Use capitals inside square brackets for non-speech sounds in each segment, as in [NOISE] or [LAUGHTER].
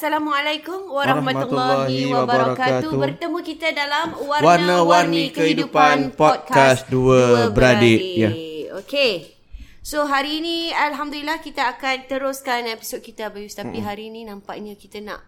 Assalamualaikum warahmatullahi, wabarakatuh. Bertemu kita dalam Warna-Warni Kehidupan Podcast Dua Beradik. Ya. Okey. So hari ini Alhamdulillah kita akan teruskan episod kita Abayus. Tapi hmm. hari ini nampaknya kita nak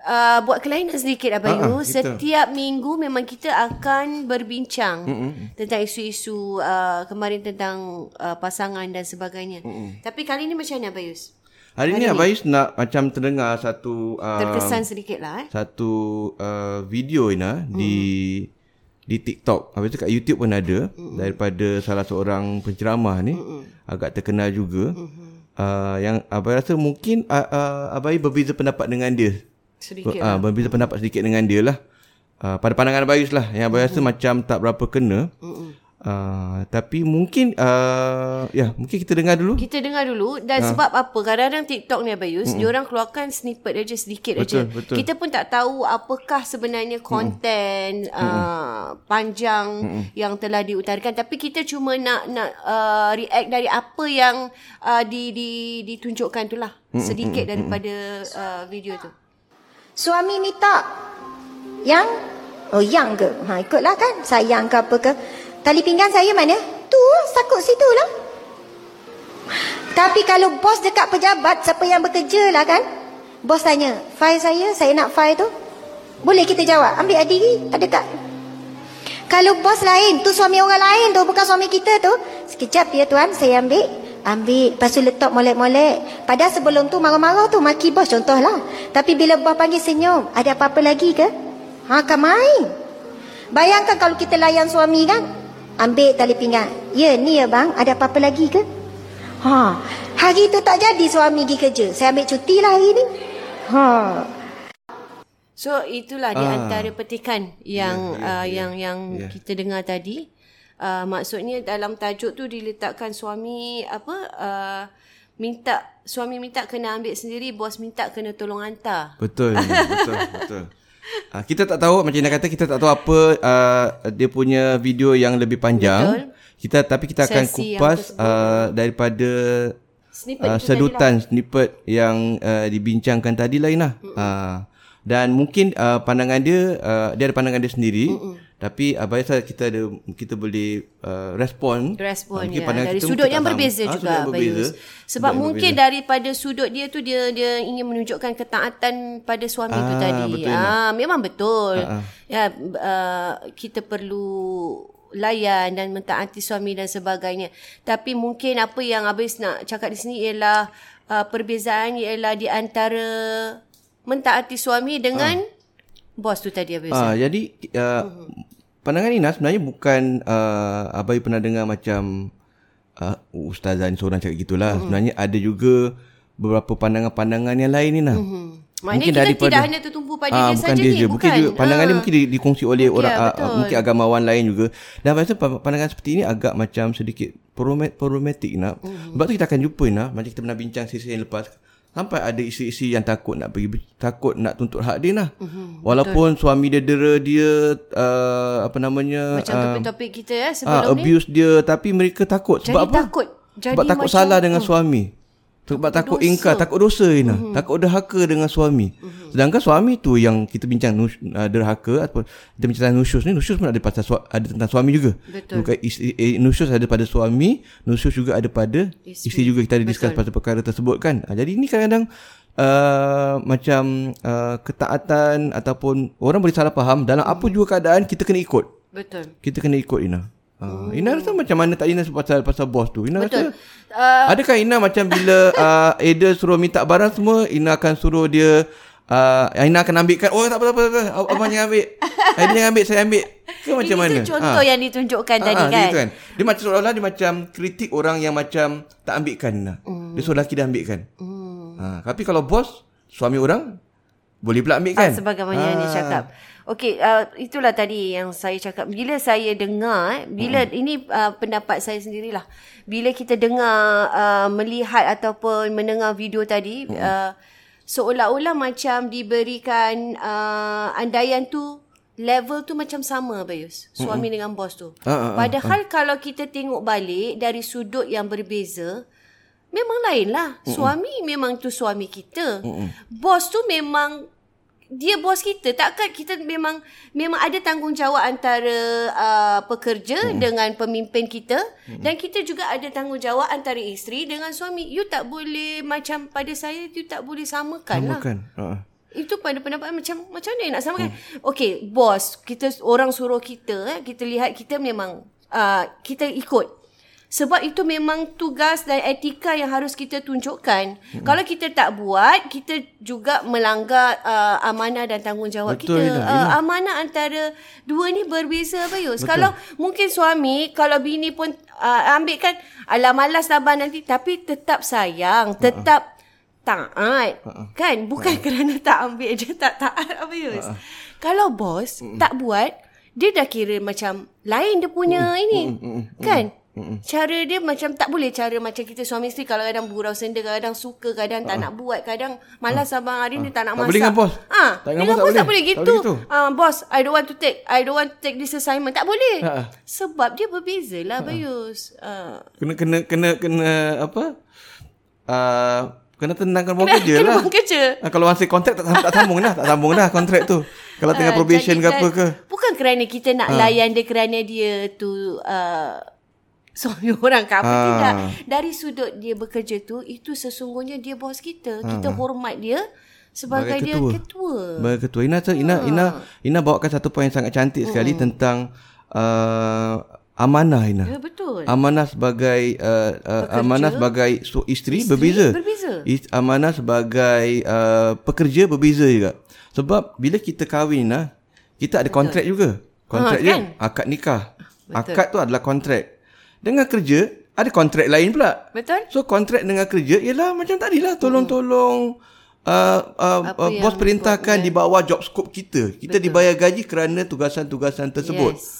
uh, buat kelainan sedikit Abayu. Uh-huh, Setiap minggu memang kita akan berbincang uh-huh. tentang isu-isu uh, kemarin tentang uh, pasangan dan sebagainya. Uh-huh. Tapi kali ini macam mana Abayus? Hari, Hari ni Abayus nak macam terdengar satu uh, terkesan sedikit lah eh. Satu uh, video ini hmm. di di TikTok. Habis tu kat YouTube pun ada hmm. daripada salah seorang penceramah ni hmm. agak terkenal juga. Hmm. Uh, yang Abai rasa mungkin uh, uh, Abai berbeza pendapat dengan dia. Sedikit. Uh, lah. berbeza pendapat sedikit dengan dia lah. Uh, pada pandangan Abayus lah yang Abai rasa hmm. macam tak berapa kena. Hmm. Uh, tapi mungkin uh, ya mungkin kita dengar dulu. Kita dengar dulu dan uh. sebab apa? Kadang-kadang TikTok ni Abayus, mm-hmm. orang keluarkan snippet aja sedikit betul, aja. Betul. Kita pun tak tahu apakah sebenarnya konten mm-hmm. uh, panjang mm-hmm. yang telah diutarakan tapi kita cuma nak nak uh, react dari apa yang uh, di di ditunjukkan itulah mm-hmm. sedikit daripada uh, video tu. Suami minta yang oh yang ke? Ha ikutlah kan sayang ke apa ke? Tali pinggang saya mana? Tu, sakut situ lah. Tapi kalau bos dekat pejabat, siapa yang bekerja lah kan? Bos tanya, file saya, saya nak file tu. Boleh kita jawab, ambil adik ada kat. Kalau bos lain, tu suami orang lain tu, bukan suami kita tu. Sekejap ya tuan, saya ambil. Ambil, lepas tu letak molek-molek. Padahal sebelum tu marah-marah tu, maki bos contohlah. Tapi bila bos panggil senyum, ada apa-apa lagi ke? Ha, kan main. Bayangkan kalau kita layan suami kan, Ambil tali pinggang. Ya, ni ya bang. Ada apa-apa lagi ke? Ha. Hari tu tak jadi suami pergi kerja. Saya ambil cuti lah hari ni. Ha. So itulah di ah. antara petikan yang yeah, yeah, uh, yeah. yang yang yeah. kita dengar tadi. Uh, maksudnya dalam tajuk tu diletakkan suami apa uh, minta suami minta kena ambil sendiri, bos minta kena tolong hantar. Betul. betul, betul. [LAUGHS] Uh, [LAUGHS] kita tak tahu macam nak kata kita tak tahu apa uh, dia punya video yang lebih panjang. Betul. Kita tapi kita akan Sesi kupas uh, daripada snippet uh, sedutan tadilah. snippet yang uh, dibincangkan tadi lain lah. Uh, dan mungkin uh, pandangan dia uh, dia ada pandangan dia sendiri. Mm-mm. Tapi uh, saya kita ada kita boleh uh, respon respon uh, ya dari sudut yang berbeza sama. juga ha, berbeza. Sebab sudut mungkin berbeza. daripada sudut dia tu dia dia ingin menunjukkan ketaatan pada suami ah, tu tadi. Betul ah memang betul. Ah, ah. Ya uh, kita perlu layan dan mentaati suami dan sebagainya. Tapi mungkin apa yang habis nak cakap di sini ialah uh, perbezaan ialah di antara mentaati suami dengan ah bos tu tadi habis. Ah, jadi uh, pandangan Ina sebenarnya bukan uh, abai pernah dengar macam uh, ustazah ni seorang cakap gitulah. Hmm. Sebenarnya ada juga beberapa pandangan-pandangan yang lain ni nah. Hmm. Maknanya kita tidak hanya tertumpu pada Ah, dia bukan saja dia ni, je. Mungkin dia, pandangan dia Ah. mungkin di, dikongsi oleh Okey, orang ah, betul. ah, mungkin agamawan lain juga. Dan rasa pa- pandangan seperti ini agak macam sedikit problematik nak. Hmm. Sebab tu kita akan jumpa nak macam kita pernah bincang sesi yang lepas sampai ada isteri-isteri yang takut nak pergi takut nak tuntut hak dia nah. Hmm, Walaupun suami dia dera dia uh, apa namanya Macam ah, topik-topik kita ah, sebelum ni. abuse dia tapi mereka takut Jadi sebab apa? takut. Jadi sebab takut salah dengan suami. Sebab takut, dosa. ingkar, takut dosa Ina. Mm-hmm. Takut derhaka dengan suami. Mm-hmm. Sedangkan suami tu yang kita bincang nus, uh, derhaka ataupun kita bincang tentang nusyus ni, nusyus pun ada pasal sua, ada tentang suami juga. Betul. Bukan isteri, eh, nusyus ada pada suami, nusyus juga ada pada Isteri. isteri, juga kita ada discuss pasal perkara tersebut kan. Ha, jadi ini kadang-kadang uh, macam uh, ketaatan ataupun orang boleh salah faham dalam apa juga keadaan kita kena ikut. Betul. Kita kena ikut Ina. Uh, Ina rasa macam mana tak Ina pasal pasal bos tu? Ina Betul. rasa Uh, Adakah Ina macam bila uh, [LAUGHS] Ada suruh minta barang semua Ina akan suruh dia uh, Ina akan ambilkan Oh tak apa tak apa, tak apa. Ab- Abang jangan ambil [LAUGHS] Aida jangan ambil Saya ambil Ke macam ini mana tu contoh Ah. yang ditunjukkan Ah, tadi ah, kan. gitu kan Dia macam seolah-olah Dia macam kritik orang yang macam Tak ambilkan Ina Hmm. Dia suruh lelaki dia ambilkan ha, Tapi kalau bos Suami orang Boleh pula ambilkan Ah, sebagaimana yang dia cakap. Okey, uh, itulah tadi yang saya cakap. Bila saya dengar, eh, bila hmm. ini uh, pendapat saya sendirilah. Bila kita dengar, uh, melihat ataupun mendengar video tadi, hmm. uh, seolah-olah macam diberikan uh, andaian tu level tu macam sama Bayus. Suami hmm. dengan bos tu. Ah, ah, ah, Padahal kalau kita tengok balik dari sudut yang berbeza, memang lain lah. Suami memang tu suami kita. Bos tu memang dia bos kita takkan kita memang memang ada tanggungjawab antara uh, pekerja hmm. dengan pemimpin kita hmm. dan kita juga ada tanggungjawab antara isteri dengan suami you tak boleh macam pada saya you tak boleh samakan lah Samakan ha. itu pada pendapat macam macam mana nak samakan hmm. okey bos kita orang suruh kita eh, kita lihat kita memang uh, kita ikut sebab itu memang tugas dan etika yang harus kita tunjukkan. Hmm. Kalau kita tak buat, kita juga melanggar uh, amanah dan tanggungjawab Betul, kita. Ina, Uh, amanah antara dua ni berbeza Bayus. Kalau mungkin suami, kalau bini pun uh, ambil kan, alah malas abang nanti. Tapi tetap sayang, tetap taat. Kan? Bukan kerana tak ambil [LAUGHS] je tak taat Bayus. Kalau bos tak buat, dia dah kira macam lain dia punya ini. Kan? Cara dia macam tak boleh cara macam kita suami isteri kalau kadang gurau senda, kadang suka, kadang tak nak buat, kadang malas abang hari ni tak nak Tak masak. boleh dengan bos. Ah, Tak dengan bos tak tak boleh boleh. gitu. Tak boleh gitu. Ah, bos, I don't want to take I don't want to take this assignment. Tak boleh. Ha. Sebab dia berbeza lah Bayus. Ah. Kena kena kena kena apa? Uh, kena tenangkan buang kerja [LAUGHS] Kena lah. buang kerja. Ah, kalau masih kontrak tak, tak sambung dah, tak sambung dah kontrak tu. Kalau tengah Ah, probation jadi ke apa kan, ke. Bukan kerana kita nak layan dia kerana dia tu uh, suami orang ke apa Ah. tidak. Dari sudut dia bekerja tu itu sesungguhnya dia bos kita. Kita hormat dia sebagai Sebagai dia ketua. ketua. Sebagai ketua. Ina, Ina, Ina, Ina bawakan satu poin yang sangat cantik sekali tentang uh, amanah Ina. Ya betul. Amanah sebagai uh, uh, amanah sebagai so, isteri, Isteri berbeza. berbeza. Is, amanah sebagai uh, pekerja berbeza juga. Sebab bila kita kahwin lah, kita ada kontrak juga. Kontrak Ha, dia kan? akad nikah. Akad tu adalah kontrak. Dengan kerja ada kontrak lain pula. Betul? So kontrak dengan kerja ialah macam tadilah tolong-tolong uh, uh, Apa uh, bos perintahkan di bawah job scope kita. Kita Betul. dibayar gaji kerana tugasan-tugasan tersebut. Yes.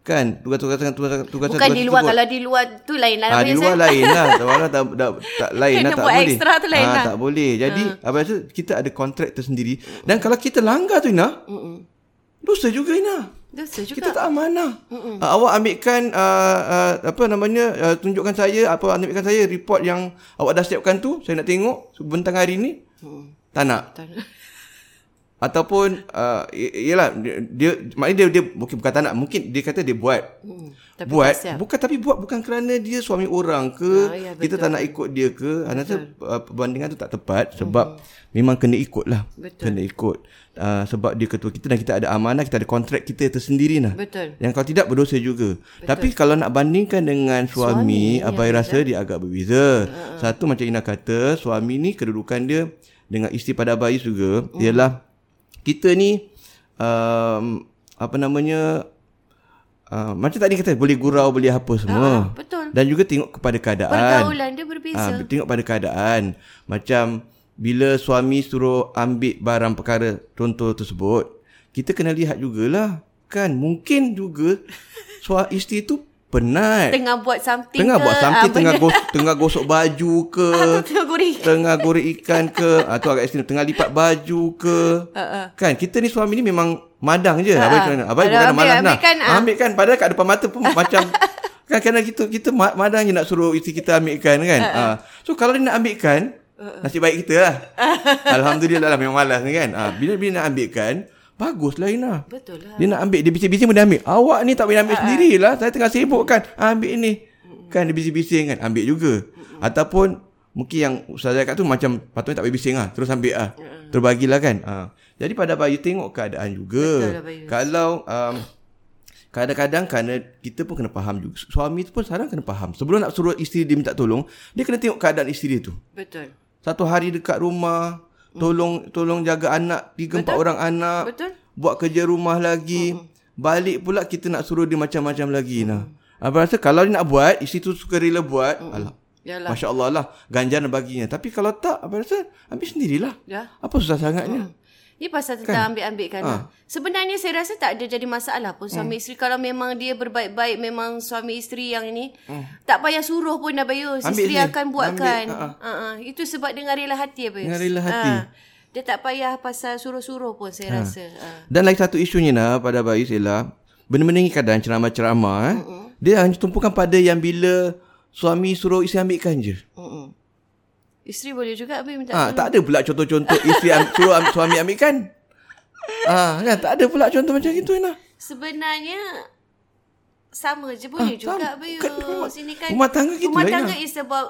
Kan? Tugas-tugasan tugasan tugasan Bukan di luar tersebut. kalau di luar tu lain lah Ah, di luar lain lah. [LAUGHS] Tak, tak, tak, tak, tak lain Kena lah. Tak buat boleh. extra tu lain Ah, lah. Tak boleh. Jadi, apa rasa kita ada kontrak tersendiri. Dan kalau kita langgar tu, Ina, dosa juga, Ina. Dosa juga. Kita tak amanah. Uh, awak ambilkan uh, uh, apa namanya uh, tunjukkan saya apa ambilkan saya report yang awak dah siapkan tu saya nak tengok bentang hari ni. Hmm. Tak nak. Tak- Ataupun uh, ialah dia, dia maknanya dia dia mungkin bukan tak nak mungkin dia kata dia buat. Hmm, tapi buat tak bukan tapi buat bukan kerana dia suami orang ke Ah, ya, kita tak nak ikut dia ke Ana rasa uh, perbandingan tu tak tepat sebab memang kena ikut lah Hmm. Betul. kena ikut uh, sebab dia ketua kita dan kita ada amanah kita ada kontrak kita tersendiri lah Betul. yang kalau tidak berdosa juga. Betul. Tapi kalau nak bandingkan dengan suami, suami abai ya, rasa dia agak berbeza. Uh-huh. Satu macam Ina kata, suami ni kedudukan dia dengan isteri pada abai juga uh. ialah kita ni um, apa namanya uh, macam tadi kata boleh gurau boleh apa semua. Betul. Dan juga tengok kepada keadaan. Pergaulan dia berbeza. Ah, tengok pada keadaan. Macam bila suami suruh ambil barang perkara contoh tersebut, kita kena lihat jugalah. Kan mungkin juga suami isteri tu penat. Tengah buat something Tengah ke, buat something, ah, tengah gos, tengah gosok baju ke, [LAUGHS] tengah goreng. tengah goreng ikan ke, atau agak ekstrim tengah lipat baju ke. Uh-uh. Kan kita ni suami ni memang madang je. Ha, Abai ha. macam mana? Abai bukan ambil- ambil nak. kan, ah. Ambil kan padahal kat depan mata pun [LAUGHS] macam kan kerana kita kita ma- madang je nak suruh isteri kita ambilkan kan. Ha. So kalau dia nak ambilkan Nasib baik kita lah. [LAUGHS] Alhamdulillah lah memang malas ni kan. Ha. Bila bila nak baguslah Ina. Betul lah. Dia nak ambil, dia bising-bising pun dia ambil. Awak ni tak boleh ambil sendirilah. Saya tengah sibuk kan. Ah, ambil ni. Kan dia bising-bising kan. Ambil juga. Ataupun mungkin yang Ustazah cakap tu macam patutnya tak boleh bising lah. Terus ambil lah. Terus bagilah kan. Ha. Jadi pada Bayu tengok keadaan juga. Betul lah, Bayu. Kalau um, kadang-kadang kerana kita pun kena faham juga. Suami tu pun sekarang kena faham. Sebelum nak suruh isteri dia minta tolong, dia kena tengok keadaan isteri dia tu. Betul. Satu hari dekat rumah, tolong tolong jaga anak, tiga empat orang anak. Betul. Buat kerja rumah lagi. Balik pula kita nak suruh dia macam-macam lagi nah. Abang rasa kalau dia nak buat, isteri tu suka rela buat, alah. Yalah. Masya Allah lah Ganjaran baginya Tapi kalau tak Abang rasa Ambil sendirilah Ya. Apa susah sangatnya Ni pasal tentang ambil-ambil kan. Ha. Sebenarnya saya rasa tak ada jadi masalah pun suami Hmm. isteri. Kalau memang dia berbaik-baik memang suami isteri yang ini. Tak payah suruh pun Abayus. Hmm. Ambil Isteri je. akan buatkan. Ambil, ha, Ha. Ha. Itu sebab dengan rela hati Abayus. Dengan rela hati. Ha. Dia tak payah pasal suruh-suruh pun saya rasa. Ha. Dan lagi satu isunya nah pada Bayu ialah benda-benda ni kadang ceramah-ceramah eh, dia hanya tumpukan pada yang bila suami suruh isteri ambilkan je. Mm-mm. Isteri boleh juga Abayus minta Ah, tak ada pula contoh-contoh isteri am, suruh am, suami ambilkan. Ah, kan tak ada pula contoh macam itu nah. Sebenarnya sama je boleh Ah, juga. Kan rumah- Sini kan rumah tangga kita Rumah lain tangga lah. is about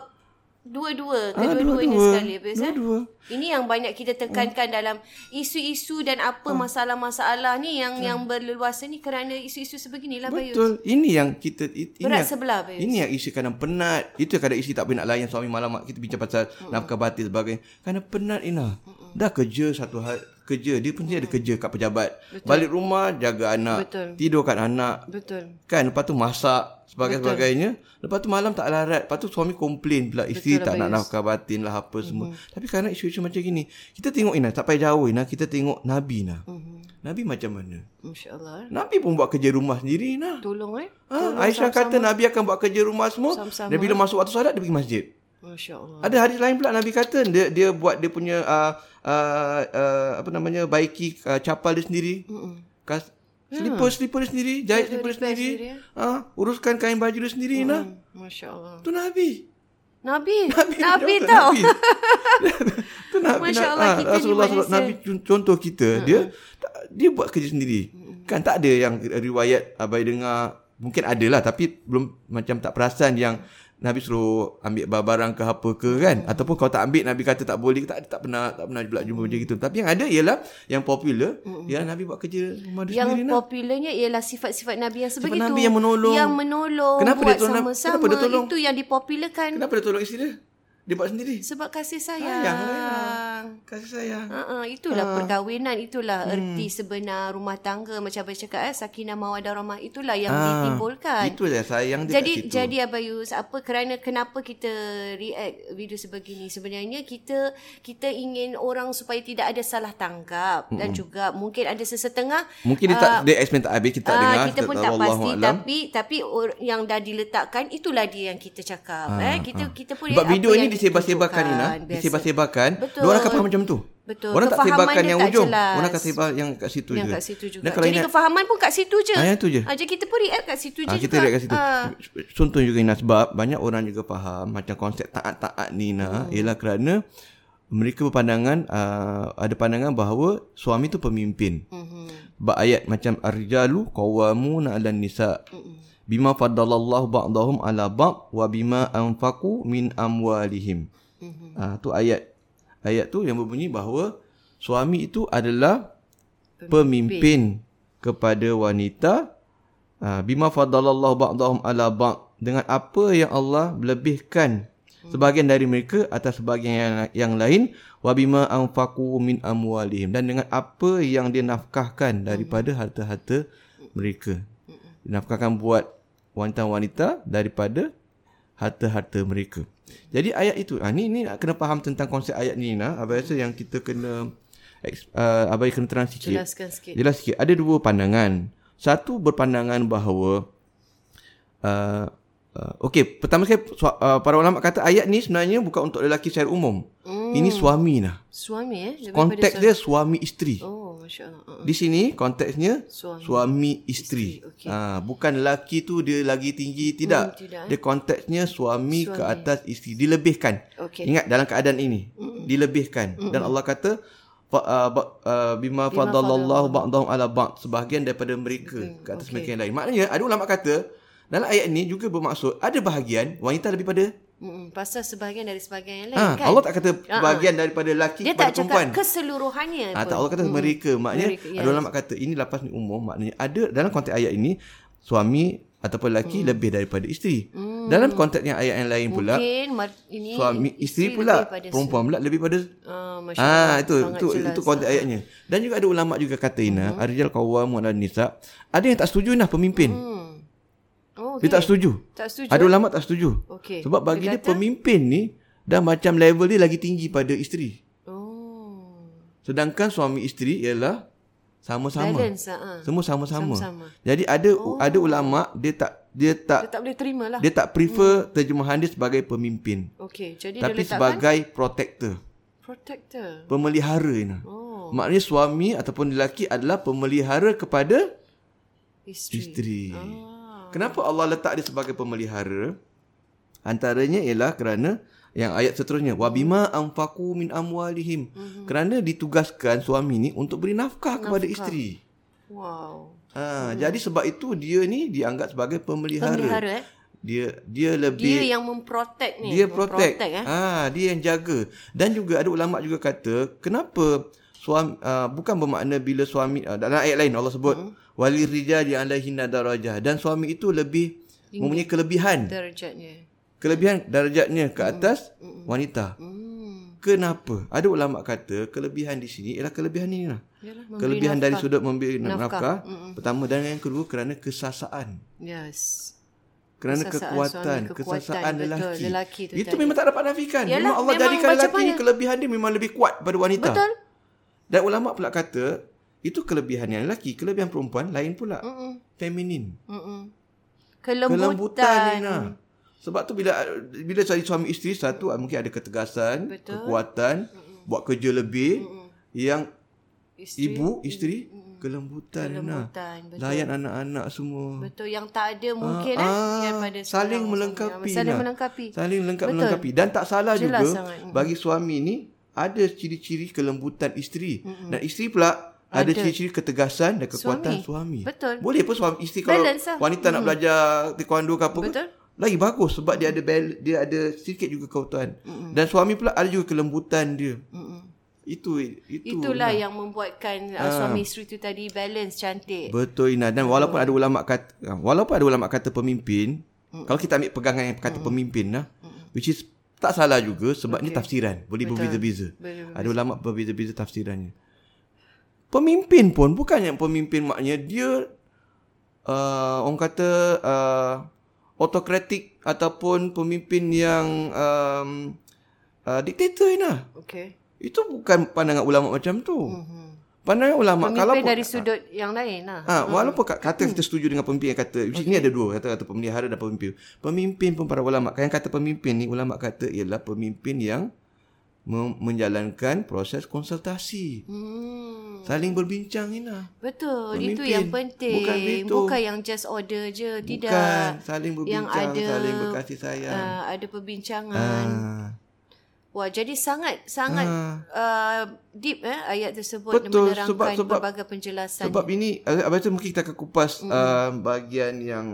dua-dua. Ah, Kedua-duanya dua-dua. sekali Abayus. eh? Dua-dua. Ini yang banyak kita tekankan dalam isu-isu dan apa masalah-masalah ni yang yang berleluasa ni kerana isu-isu sebeginilah Bayus. Betul. Ini yang kita it- ini Berat yang, sebelah, Bayus. Ini yang isteri kadang penat. Itu kadang isteri tak boleh nak layan suami malam kita bincang pasal nafkah batin sebagainya. Kerana penat Ina. Dah kerja satu hari kerja dia pun dia ada kerja kat pejabat. Balik rumah jaga anak, Betul. tidurkan anak. Betul. Kan lepas tu masak sebagai sebagainya. Lepas tu malam tak larat. Lepas tu suami komplain pula isteri Betul lah, tak nak Bayus. nafkah batin lah apa semua. Tapi kerana isu-isu macam gini, kita tengok Ina tak payah jauh Ina, kita tengok Nabi Ina. Nabi macam mana? Masya-Allah. Nabi pun buat kerja rumah sendiri Ina. Tolong eh. Ha, Aisyah kata Nabi akan buat kerja rumah semua. Sama-sama. Dan bila masuk waktu solat dia pergi masjid. Masya-Allah. Ada hadis lain pula Nabi kata dia dia buat dia punya uh, uh, uh, apa namanya baiki uh, capal dia sendiri. Kas Selipar selipar dia sendiri, jahit selipar dia sendiri. ya? Ah, uruskan kain baju dia sendiri nah. Hmm, Masya-Allah. Tu Nabi. Nabi. [LAUGHS] [LAUGHS] Nabi, Nabi, betul, tau. Nabi. tu Nabi. Masya na- Allah, ah, kita ni Rasulullah. SAW, Nabi con- contoh kita, dia tak- dia buat kerja sendiri. Kan tak ada yang riwayat abai dengar mungkin ada lah tapi belum macam tak perasan yang Nabi suruh ambil barang ke apa ke kan ataupun kalau tak ambil Nabi kata tak boleh tak tak pernah tak pernah pula jumpa macam gitu tapi yang ada ialah yang popular ialah Nabi buat kerja rumah dia Yang sendiri nah. popularnya ialah sifat-sifat Nabi yang sebegitu. Nabi yang menolong. Yang menolong. Kenapa buat dia tolong- sama-sama. kenapa dia tolong? Itu yang dipopularkan. kenapa dia tolong isteri dia dia buat sendiri Sebab kasih sayang. sayang lah. Kasih sayang Uh-uh, itulah Ah. perkahwinan, itulah Hmm. erti sebenar rumah tangga macam abang cakap eh sakinah mawaddah rahmah itulah yang Ah, ditimbulkan. itulah sayang dia Jadi kat situ. jadi Abayus apa kerana kenapa kita react video sebegini sebenarnya kita kita ingin orang supaya tidak ada salah tangkap dan juga mungkin ada sesetengah Mungkin dia tak dia explain tak habis kita Ah, dengar. kita pun tak Wallahu pasti a'lam. tapi tapi or, yang dah diletakkan itulah dia yang kita cakap eh kita kita pun Sebab apa video ini disebar-sebarkan Nina. Disebar-sebarkan. Orang akan faham macam tu. Betul. Orang tak sebarkan dia yang tak ujung. jelas. Orang akan sebar yang kat situ yang je. kat situ juga. Dan kalau Jadi ingat, kefahaman pun kat situ je. Ah, yang tu je. Jadi kita pun react kat situ je Ah, juga. kita lihat kat situ. Ah. Contoh juga Ina sebab banyak orang juga faham macam konsep taat-taat ni Ina Hmm. ialah kerana mereka berpandangan uh, ada pandangan bahawa suami tu pemimpin. Mhm. Sebab ayat macam ar-rijalu qawwamuna 'alan nisa. Bima faddalallahu ba'dahum 'ala ba'd wa bima anfaqu min amwalihim. Ah tu ayat. Ayat tu yang berbunyi bahawa suami itu adalah pemimpin. kepada wanita. Ah, bima faddalallahu ba'dahum 'ala ba'd. Dengan apa yang Allah lebihkan sebahagian dari mereka atas sebahagian yang, yang lain. Wa bima anfaqu min amwalihim. Dan dengan apa yang dia nafkahkan daripada harta-harta mereka. Dinafkahkan buat wanita-wanita daripada harta-harta mereka. Jadi ayat itu, ah, ni, ni nak kena faham tentang konsep ayat ni Ina. Abang rasa yang kita kena, uh, Abang kena terang sikit. Jelaskan sikit. Jelas sikit. Ada dua pandangan. Satu berpandangan bahawa uh, uh, okey, pertama sekali uh, para ulama kata ayat ni sebenarnya bukan untuk lelaki secara umum. Hmm. Ini suami nah. Suami eh? Lebih Konteks dia suami isteri. Oh, masya-Allah. Uh, Di sini konteksnya Suami. suami, isteri. Isteri, okey. Ha, bukan lelaki tu dia lagi tinggi tidak. Hmm, tidak, eh. Dia konteksnya suami, Suami. ke atas isteri dilebihkan. Okey. Ingat dalam keadaan ini dilebihkan dan Allah kata fa, uh, ba, uh, bima fadallallahu ba'dahum ala ba'd sebahagian daripada mereka ke atas mereka yang lain. Maknanya ada ulama kata dalam ayat ini juga bermaksud ada bahagian wanita lebih pada Mm-mm. Pasal sebahagian dari sebahagian yang lain ha, kan? Allah tak kata Ah, ah. bahagian daripada lelaki Dia kepada tak cakap perempuan. keseluruhannya Ha, pun. tak Allah kata mereka. Maknanya Mereka, ada yes. ulama kata ini lapas ni umum. Maknanya ada dalam konteks ayat ini suami ataupun lelaki lebih daripada isteri. Dalam konteks yang ayat yang lain pula Mungkin ini suami isteri pula lebih pada perempuan pula lebih pada Ah, Masya Ah Allah, itu itu jelas. Hmm. itu konteks ayatnya. Dan juga ada ulama juga kata Ina, ar-rijal qawwamun 'alan nisa. Ada yang tak setuju nah pemimpin. Hmm. Oh, Dia tak setuju. Tak setuju. Ada ulama tak setuju. Okey. Sebab bagi Dia dia pemimpin ni dah macam level dia lagi tinggi pada isteri. Oh. Sedangkan suami isteri ialah sama-sama. Balance ah. Semua sama-sama. Sama-sama. Jadi ada oh. ada ulama dia tak dia tak Dia tak boleh terima lah. dia tak prefer terjemahan dia sebagai pemimpin. Okey, jadi Tapi dia sebagai protector, protector. pemelihara ini. Oh, Maknanya suami ataupun lelaki adalah pemelihara kepada isteri. isteri. Ah. Kenapa Allah letak dia sebagai pemelihara? Antaranya ialah kerana yang ayat seterusnya wabima anfaqu min amwalihim. Mhm. Kerana ditugaskan suami ni untuk beri nafkah, kepada isteri. Wow. Ha, jadi sebab itu dia ni dianggap sebagai pemelihara. Pemelihara eh. Dia dia lebih Dia yang memprotect ni. dia protect. Memprotect, eh. Ah, dia yang jaga. Dan juga ada ulama juga kata, kenapa suami uh, bukan bermakna bila suami uh, dalam ayat lain Allah sebut Hmm. wali rijali alaihinna darajah dan suami itu lebih mempunyai kelebihan. Derajatnya. Kelebihan darjatnya ke atas wanita. Hmm. Kenapa? Ada ulama kata kelebihan di sini ialah kelebihan ini lah. Yalah, Kelebihan dari nafkah. sudut memberi nafkah. Nafkah. nafkah. Pertama dan yang kedua kerana kesasaan. Yes. Kerana Kesasaan kekuatan, suami, kekuatan, kesasaan betul, lelaki. lelaki tu Itu tadi. memang tak dapat nafikan. Yalah, memang Allah memang jadikan lelaki ni mana? kelebihan dia memang lebih kuat pada wanita. Betul. Dan ulama pula kata itu kelebihan yang lelaki, kelebihan perempuan lain pula. Mm-mm. Feminin. Mm-mm. Kelembutan Kelembutan. Nina. Sebab tu bila bila cari suami isteri satu ah, mungkin ada ketegasan, Betul. kekuatan, buat kerja lebih. Yang Isteri, ibu, isteri kelembutan, Nina. Kelembutan, betul. Layan anak-anak semua. Betul yang tak ada mungkin Ah, eh ah, daripada saling melengkapi. Saling Nah. melengkapi. Saling Betul. melengkapi dan tak salah Jelas juga sangat. Mm. bagi suami ni ada ciri-ciri kelembutan isteri dan isteri pula ada, Ada. ciri-ciri ketegasan dan kekuatan suami. Suami. Betul. Boleh pun suami isteri kalau Balance lah. wanita nak belajar taekwondo ke apa ke, Betul. lagi bagus sebab dia ada bal- dia ada sedikit juga kekuatan. Dan suami pula ada juga kelembutan dia. Itu itu Itulah yang membuatkan uh, suami isteri tu tadi balance cantik. Betul Ina dan walaupun ada ulama kata walaupun ada ulama kata pemimpin, kalau kita ambil pegangan yang kata pemimpin lah, which is tak salah juga sebab okay. ni tafsiran, boleh Betul. berbeza-beza. Berbeza-beza. Ada ulama berbeza-beza tafsirannya. Pemimpin pun bukan yang pemimpin maknanya dia uh, orang kata uh, autokratik ataupun pemimpin yang um, uh, diktator Ina. Okey. Itu bukan pandangan ulama macam tu. Pandangan ulama Pemimpin kalau dari sudut yang lain lah. Ha, walaupun kat- kata kita setuju dengan pemimpin yang kata okay. ni ada dua kata kata pemelihara dan pemimpin. Pemimpin pun para ulama yang kata pemimpin ni ulama kata ialah pemimpin yang mem- menjalankan proses konsultasi. Hmm. Saling berbincang Ina. Betul, Pemimpin. itu yang penting. Bukan begitu. Bukan yang just order je, tidak. Bukan saling berbincang, yang ada saling berkasih sayang. Uh, ada perbincangan. Ah. Wah, jadi sangat sangat uh, deep eh ayat tersebut. Betul, menerangkan sebab- sebab- pelbagai penjelasan Sebab ini abang rasa mungkin kita akan kupas mm. uh, bahagian yang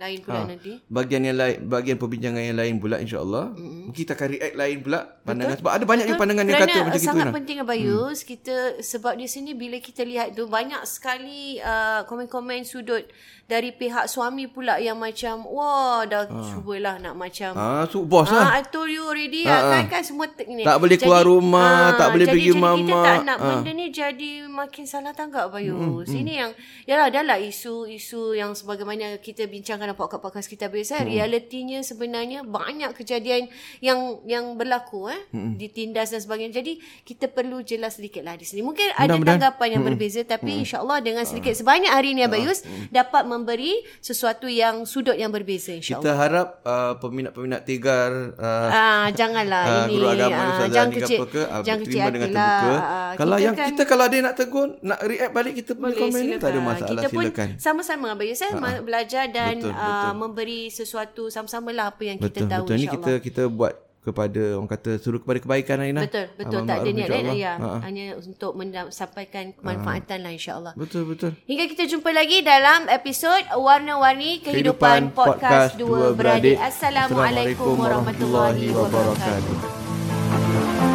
lain Ah. pula nanti. bahagian yang lain bahagian perbincangan yang lain pula insyaallah. Mm-hmm. Mungkin kita akan react lain pula pandangan sebab ada banyak pandangan yang Kerana kata macam gitu sangat penting Abayus hmm. kita sebab di sini bila kita lihat tu banyak sekali uh, komen-komen sudut dari pihak suami pula yang macam wah dah cubalah nak macam Ah, so bos lah. Ah, I told you already ah, kan kan semua tek ni. Tak boleh keluar rumah, tak boleh jadi, pergi jadi mama. kita tak nak Ah. benda ni jadi makin salah tanggap Bayus. Mm, Ini yang yalah adalah isu-isu yang sebagaimana kita bincangkan dalam podcast-podcast kita biasa, hmm. realitinya sebenarnya banyak kejadian yang yang berlaku eh hmm. ditindas dan sebagainya. Jadi kita perlu jelas sedikitlah di sini. Mungkin ada tanggapan yang hmm. berbeza tapi hmm. insya-Allah dengan sedikit sebanyak hari ini Abayus hmm. dapat memberi sesuatu yang sudut yang berbeza insya-Allah. Kita harap uh, peminat-peminat Tegar uh, ah janganlah uh, ini guru agama uh, jangan kecil ke, uh, jangan kecil dengan terbuka. Uh, kalau kita yang kan, kita kalau yang nak tegur, nak react balik kita boleh komen silakan. tak ada masalah kita pun silakan. sama-sama Abayus eh uh, belajar dan betul, uh, betul. memberi sesuatu sama-sama lah apa yang betul, kita tahu betul. Ini kita kita buat kepada orang kata suruh kepada kebaikan Aina. Betul, betul tak ada niat lain ya. Hanya untuk sampaikan kemanfaatan lah insya-Allah. Betul, betul. Hingga kita jumpa lagi dalam episod Warna-Warni Kehidupan, Kehidupan Podcast Dua Beradik. Assalamualaikum warahmatullahi wabarakatuh.